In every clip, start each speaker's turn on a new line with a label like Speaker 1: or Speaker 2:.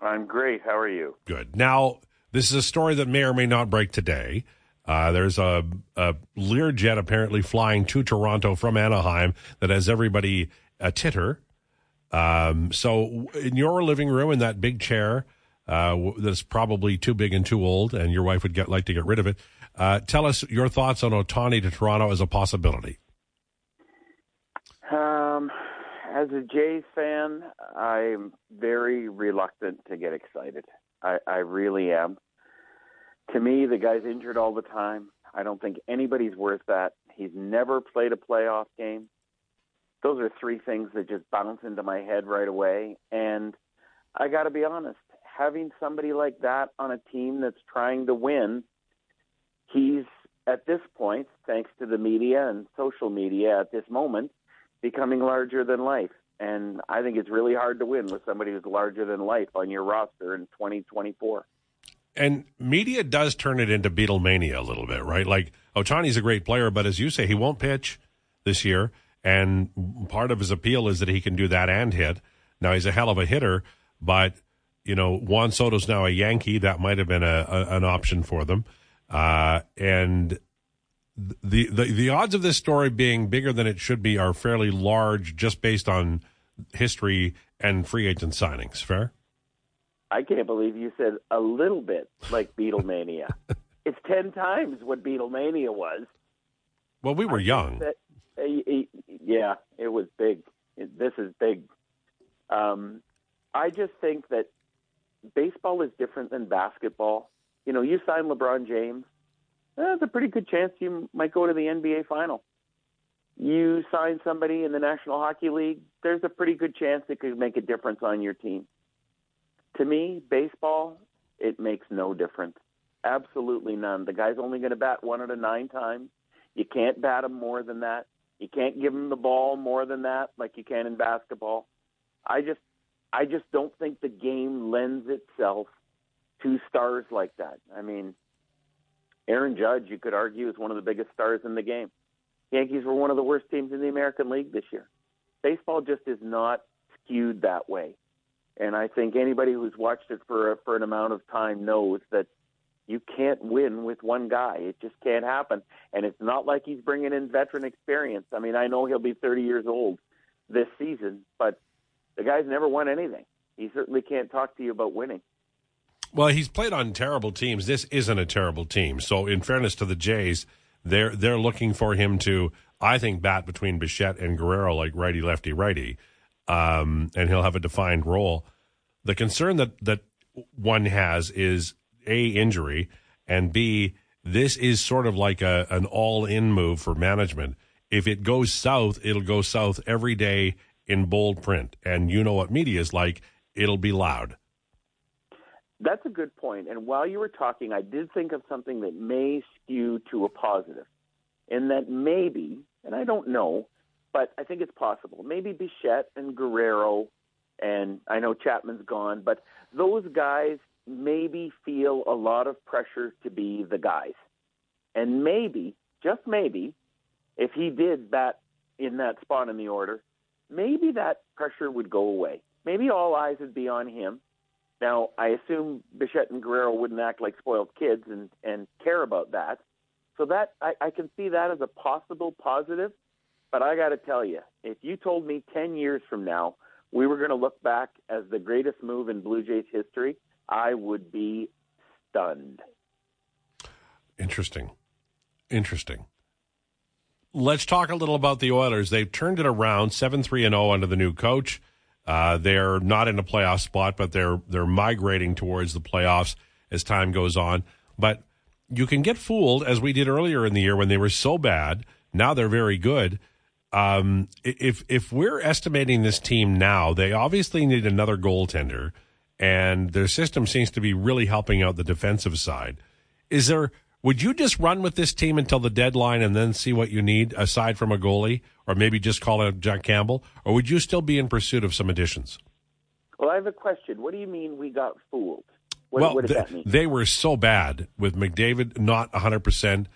Speaker 1: I'm great. How are you?
Speaker 2: Good. Now, this is a story that may or may not break today. Uh, there's a, a Learjet apparently flying to Toronto from Anaheim that has everybody a titter. Um, so, in your living room, in that big chair uh, that's probably too big and too old, and your wife would get like to get rid of it, uh, tell us your thoughts on Ohtani to Toronto as a possibility.
Speaker 1: Um, as a Jays fan, I'm very reluctant to get excited. I, I really am. To me, the guy's injured all the time. I don't think anybody's worth that. He's never played a playoff game. Those are three things that just bounce into my head right away. And I got to be honest, having somebody like that on a team that's trying to win, he's at this point, thanks to the media and social media at this moment, becoming larger than life. And I think it's really hard to win with somebody who's larger than life on your roster in 2024.
Speaker 2: And media does turn it into Beatlemania a little bit, right? Like Ohtani's a great player, but as you say, he won't pitch this year. And part of his appeal is that he can do that and hit. Now he's a hell of a hitter, but you know Juan Soto's now a Yankee. That might have been a, a an option for them. Uh, and the, the the odds of this story being bigger than it should be are fairly large, just based on history and free agent signings. Fair.
Speaker 1: I can't believe you said a little bit like Beatlemania. it's ten times what Beatlemania was.
Speaker 2: Well, we were young. That,
Speaker 1: uh, yeah, it was big. This is big. Um, I just think that baseball is different than basketball. You know, you sign LeBron James, Eh, there's a pretty good chance you might go to the NBA final. You sign somebody in the National Hockey League, there's a pretty good chance it could make a difference on your team. To me, baseball, it makes no difference. Absolutely none. The guy's only going to bat one out of nine times. You can't bat him more than that. You can't give him the ball more than that, like you can in basketball. I just, I just don't think the game lends itself to stars like that. I mean, Aaron Judge, you could argue, is one of the biggest stars in the game. Yankees were one of the worst teams in the American League this year. Baseball just is not skewed that way. And I think anybody who's watched it for for an amount of time knows that you can't win with one guy. It just can't happen. And it's not like he's bringing in veteran experience. I mean, I know he'll be 30 years old this season, but the guy's never won anything. He certainly can't talk to you about winning.
Speaker 2: Well, he's played on terrible teams. This isn't a terrible team. So, in fairness to the Jays, they're they're looking for him to, I think, bat between Bichette and Guerrero like righty, lefty, righty, um, and he'll have a defined role. The concern that that one has is a injury, and b this is sort of like a an all in move for management. If it goes south, it'll go south every day in bold print, and you know what media is like. It'll be loud.
Speaker 1: That's a good point. And while you were talking, I did think of something that may skew to a and that maybe, and I don't know, but I think it's possible. Maybe Bichette and Guerrero, and I know Chapman's gone, but those guys maybe feel a lot of pressure to be the guys. And maybe, just maybe, if he did bat in that spot in the order, maybe that pressure would go away. Maybe all eyes would be on him now, I assume Bichette and Guerrero wouldn't act like spoiled kids and, and care about that. So that I, I can see that as a possible positive. But I got to tell you, if you told me 10 years from now we were going to look back as the greatest move in Blue Jays history, I would be stunned.
Speaker 2: Interesting. Interesting. Let's talk a little about the Oilers. They've turned it around 7 3 0 under the new coach. Uh, they're not in a playoff spot, but they're they're migrating towards the playoffs as time goes on. But you can get fooled, as we did earlier in the year when they were so bad. Now they're very good. Um, if if we're estimating this team now, they obviously need another goaltender, and their system seems to be really helping out the defensive side. Is there would you just run with this team until the deadline and then see what you need aside from a goalie, or maybe just call it John Campbell, or would you still be in pursuit of some additions?
Speaker 1: Well, I have a question. What do you mean we got fooled? What,
Speaker 2: well,
Speaker 1: what does
Speaker 2: th-
Speaker 1: that mean?
Speaker 2: They were so bad with McDavid not 100%,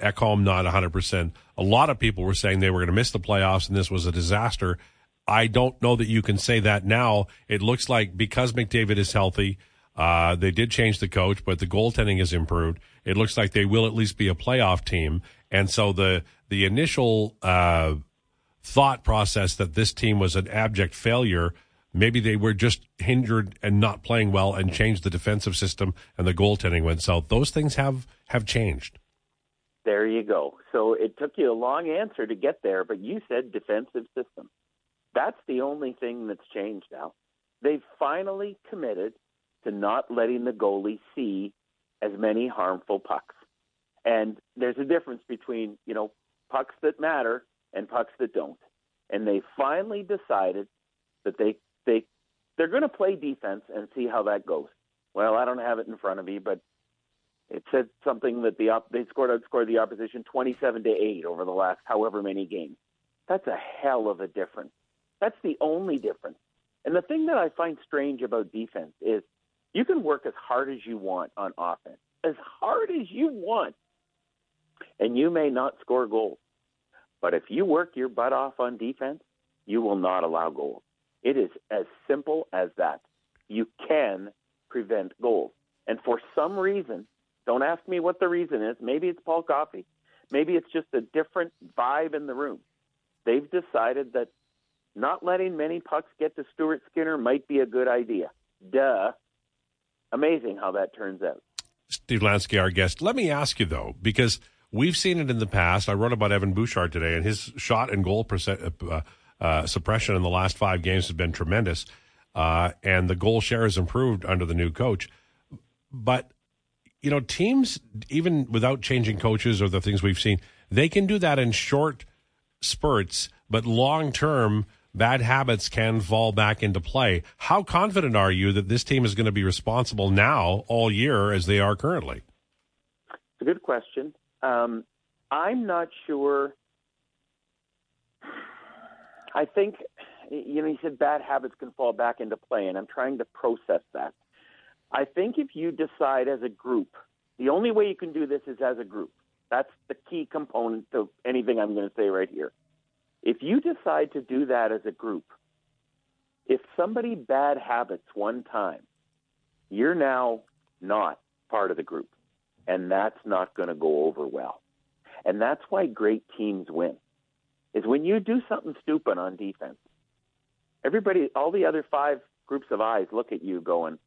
Speaker 2: Ekholm not 100%. A lot of people were saying they were going to miss the playoffs and this was a disaster. I don't know that you can say that now. It looks like because McDavid is healthy, uh, they did change the coach, but the goaltending has improved. It looks like they will at least be a playoff team. And so the the initial uh, thought process that this team was an abject failure, maybe they were just hindered and not playing well, and changed the defensive system, and the goaltending went south. Those things have have changed.
Speaker 1: There you go. So it took you a long answer to get there, but you said defensive system. That's the only thing that's changed now. They've finally committed to not letting the goalie see as many harmful pucks. And there's a difference between, you know, pucks that matter and pucks that don't. And they finally decided that they they they're going to play defense and see how that goes. Well, I don't have it in front of me, but it said something that the op- they scored outscored the opposition 27 to 8 over the last however many games. That's a hell of a difference. That's the only difference. And the thing that I find strange about defense is you can work as hard as you want on offense, as hard as you want, and you may not score goals. But if you work your butt off on defense, you will not allow goals. It is as simple as that. You can prevent goals. And for some reason, don't ask me what the reason is. Maybe it's Paul Coffey. Maybe it's just a different vibe in the room. They've decided that not letting many pucks get to Stuart Skinner might be a good idea. Duh. Amazing how that turns out.
Speaker 2: Steve Lansky, our guest. Let me ask you, though, because we've seen it in the past. I wrote about Evan Bouchard today, and his shot and goal percent, uh, uh, suppression in the last five games has been tremendous. Uh, and the goal share has improved under the new coach. But you know, teams, even without changing coaches or the things we've seen, they can do that in short spurts, but long term, bad habits can fall back into play. How confident are you that this team is going to be responsible now all year as they are currently?
Speaker 1: It's a good question. Um, I'm not sure. I think, you know, he said bad habits can fall back into play, and I'm trying to process that. I think if you decide as a group, the only way you can do this is as a group. That's the key component to anything I'm going to say right here. If you decide to do that as a group, if somebody bad habits one time, you're now not part of the group. And that's not going to go over well. And that's why great teams win. Is when you do something stupid on defense, everybody, all the other five groups of eyes look at you going,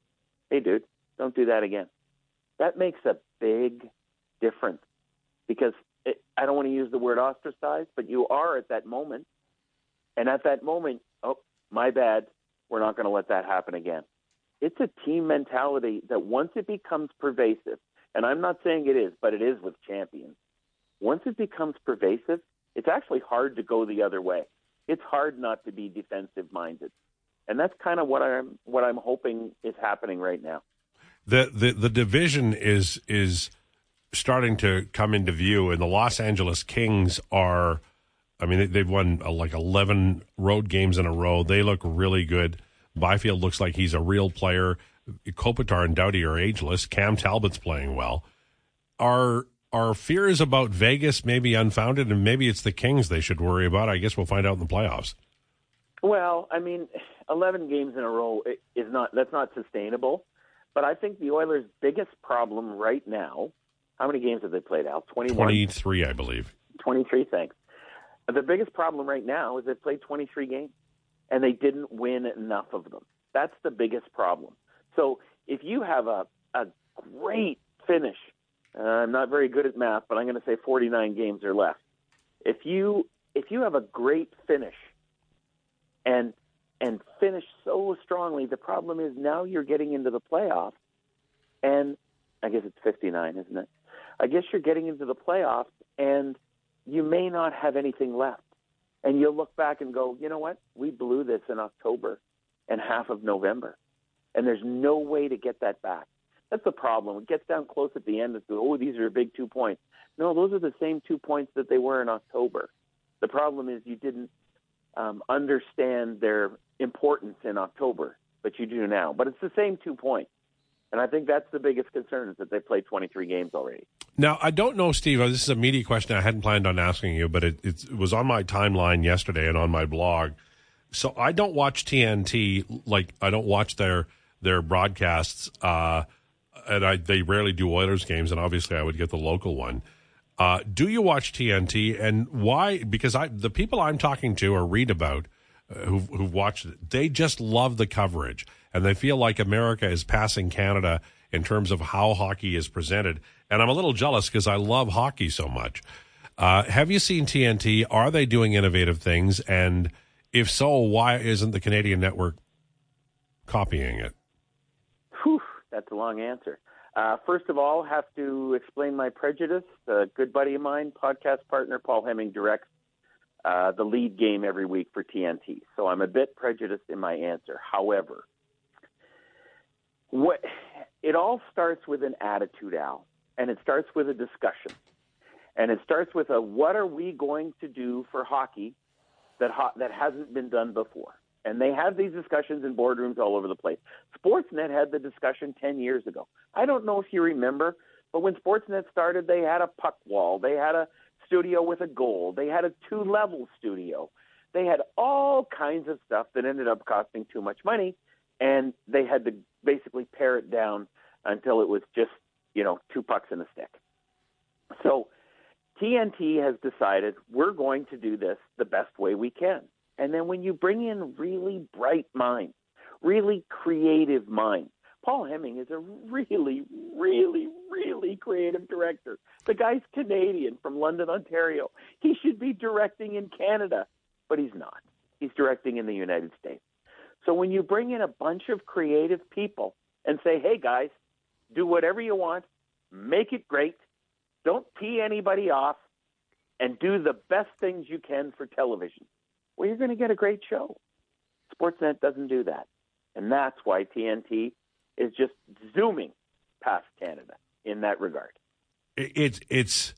Speaker 1: hey, dude, don't do that again. That makes a big difference because I don't want to use the word ostracized, but you are at that moment. And at that moment, oh, my bad, we're not going to let that happen again. It's a team mentality that once it becomes pervasive, and I'm not saying it is, but it is with champions. Once it becomes pervasive, it's actually hard to go the other way. It's hard not to be defensive minded and that's kind of what I'm what I'm hoping is happening right now.
Speaker 2: The the the division is is starting to come into view, and the Los Angeles Kings are. I mean, they've won uh, like eleven road games in a row. They look really good. Byfield looks like he's a real player. Kopitar and Doughty are ageless. Cam Talbot's playing well. Are are fears about Vegas maybe unfounded, and maybe it's the Kings they should worry about? I guess we'll find out in the playoffs.
Speaker 1: Well, I mean, 11 games in a row is not that's not sustainable. But I think the Oilers' biggest problem right now, how many games have they played out? 21?
Speaker 2: 23, I believe.
Speaker 1: 23, thanks. The biggest problem right now is they've played 23 games and they didn't win enough of them. That's the biggest problem. So if you have a, a great finish, uh, I'm not very good at math, but I'm going to say 49 games or less. If you if you have a great finish and and finish so strongly. The problem is now you're getting into the playoffs, and I guess it's 59, isn't it? I guess you're getting into the playoffs, and you may not have anything left. And you'll look back and go, you know what? We blew this in October and half of November, and there's no way to get that back. That's the problem. It gets down close at the end and says, oh, these are big two points. No, those are the same two points that they were in October. The problem is you didn't um, understand their importance in October, but you do now. But it's the same two points. And I think that's the biggest concern is that they played 23 games already.
Speaker 2: Now, I don't know, Steve. This is a media question I hadn't planned on asking you, but it, it was on my timeline yesterday and on my blog. So I don't watch TNT like I don't watch their their broadcasts, uh, and I, they rarely do Oilers games, and obviously I would get the local one. Uh, do you watch TNT, and why? Because I the people I'm talking to or read about uh, who've, who've watched it, they just love the coverage, and they feel like America is passing Canada in terms of how hockey is presented. And I'm a little jealous because I love hockey so much. Uh, have you seen TNT? Are they doing innovative things? And if so, why isn't the Canadian network copying it?
Speaker 1: Whew, that's a long answer. Uh, first of all, have to explain my prejudice. A good buddy of mine, podcast partner Paul Hemming, directs uh, the lead game every week for TNT. So I'm a bit prejudiced in my answer. However, what it all starts with an attitude, Al, and it starts with a discussion, and it starts with a what are we going to do for hockey that ho- that hasn't been done before. And they have these discussions in boardrooms all over the place. Sportsnet had the discussion 10 years ago. I don't know if you remember, but when Sportsnet started, they had a puck wall. They had a studio with a goal. They had a two level studio. They had all kinds of stuff that ended up costing too much money, and they had to basically pare it down until it was just, you know, two pucks in a stick. So TNT has decided we're going to do this the best way we can. And then when you bring in really bright minds, really creative minds, Paul Hemming is a really, really, really creative director. The guy's Canadian from London, Ontario. He should be directing in Canada, but he's not. He's directing in the United States. So when you bring in a bunch of creative people and say, hey guys, do whatever you want, make it great, don't pee anybody off, and do the best things you can for television, well, you're going to get a great show. Sportsnet doesn't do that. And that's why TNT is just zooming past Canada in that regard.
Speaker 2: It's it's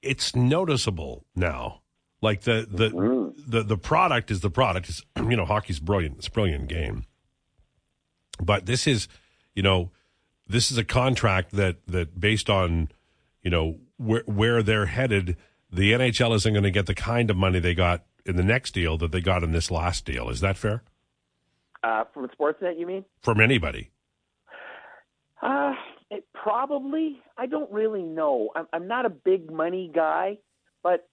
Speaker 2: it's noticeable now. Like the the mm-hmm. the, the product is the product. It's you know hockey's brilliant. It's a brilliant game, but this is you know this is a contract that that based on you know where where they're headed. The NHL isn't going to get the kind of money they got in the next deal that they got in this last deal. Is that fair?
Speaker 1: Uh, from Sportsnet, you mean?
Speaker 2: From anybody?
Speaker 1: Uh, it probably. I don't really know. I'm, I'm not a big money guy, but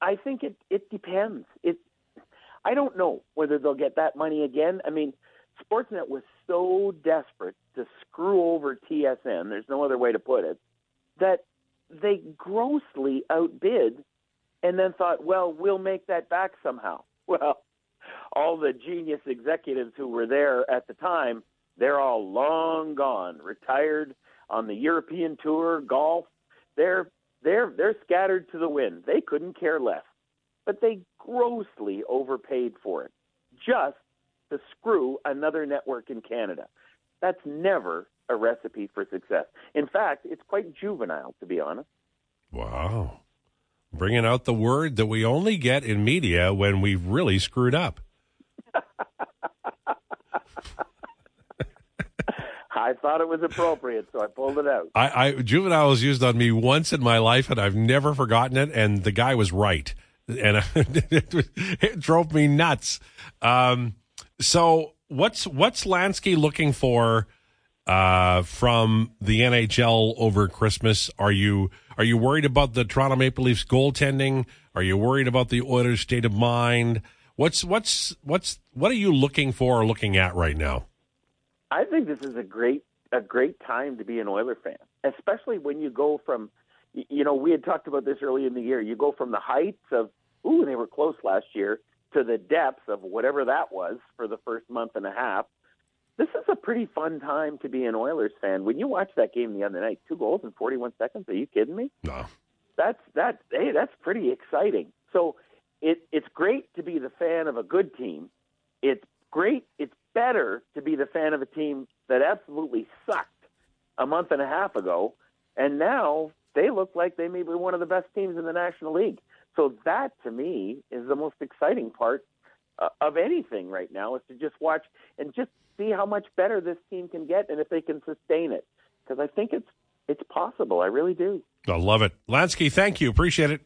Speaker 1: I, think it it depends. It. I don't know whether they'll get that money again. I mean, Sportsnet was so desperate to screw over TSN. There's no other way to put it. That they grossly outbid, and then thought, well, we'll make that back somehow. Well, all the genius executives who were there at the time, they're all long gone, retired on the European tour, golf. They're they're they're scattered to the wind. They couldn't care less. But they grossly overpaid for it just to screw another network in Canada. That's never a recipe for success. In fact, it's quite juvenile to be honest.
Speaker 2: Wow. Bringing out the word that we only get in media when we've really screwed up.
Speaker 1: I thought it was appropriate, so I pulled it out.
Speaker 2: I, I juvenile was used on me once in my life, and I've never forgotten it. And the guy was right, and it, it drove me nuts. Um, so, what's what's Lansky looking for uh, from the NHL over Christmas? Are you are you worried about the Toronto Maple Leafs goaltending? Are you worried about the Oilers' state of mind? What's what's what's what are you looking for or looking at right now?
Speaker 1: I think this is a great a great time to be an Oiler fan, especially when you go from you know, we had talked about this early in the year. You go from the heights of ooh, they were close last year to the depths of whatever that was for the first month and a half. This is a pretty fun time to be an Oilers fan. When you watch that game the other night, two goals in 41 seconds, are you kidding me?
Speaker 2: No.
Speaker 1: That's that hey, that's pretty exciting. So it, it's great to be the fan of a good team. It's great. It's better to be the fan of a team that absolutely sucked a month and a half ago, and now they look like they may be one of the best teams in the National League. So that, to me, is the most exciting part uh, of anything right now is to just watch and just see how much better this team can get and if they can sustain it. Because I think it's it's possible. I really do.
Speaker 2: I love it, Lansky. Thank you. Appreciate it.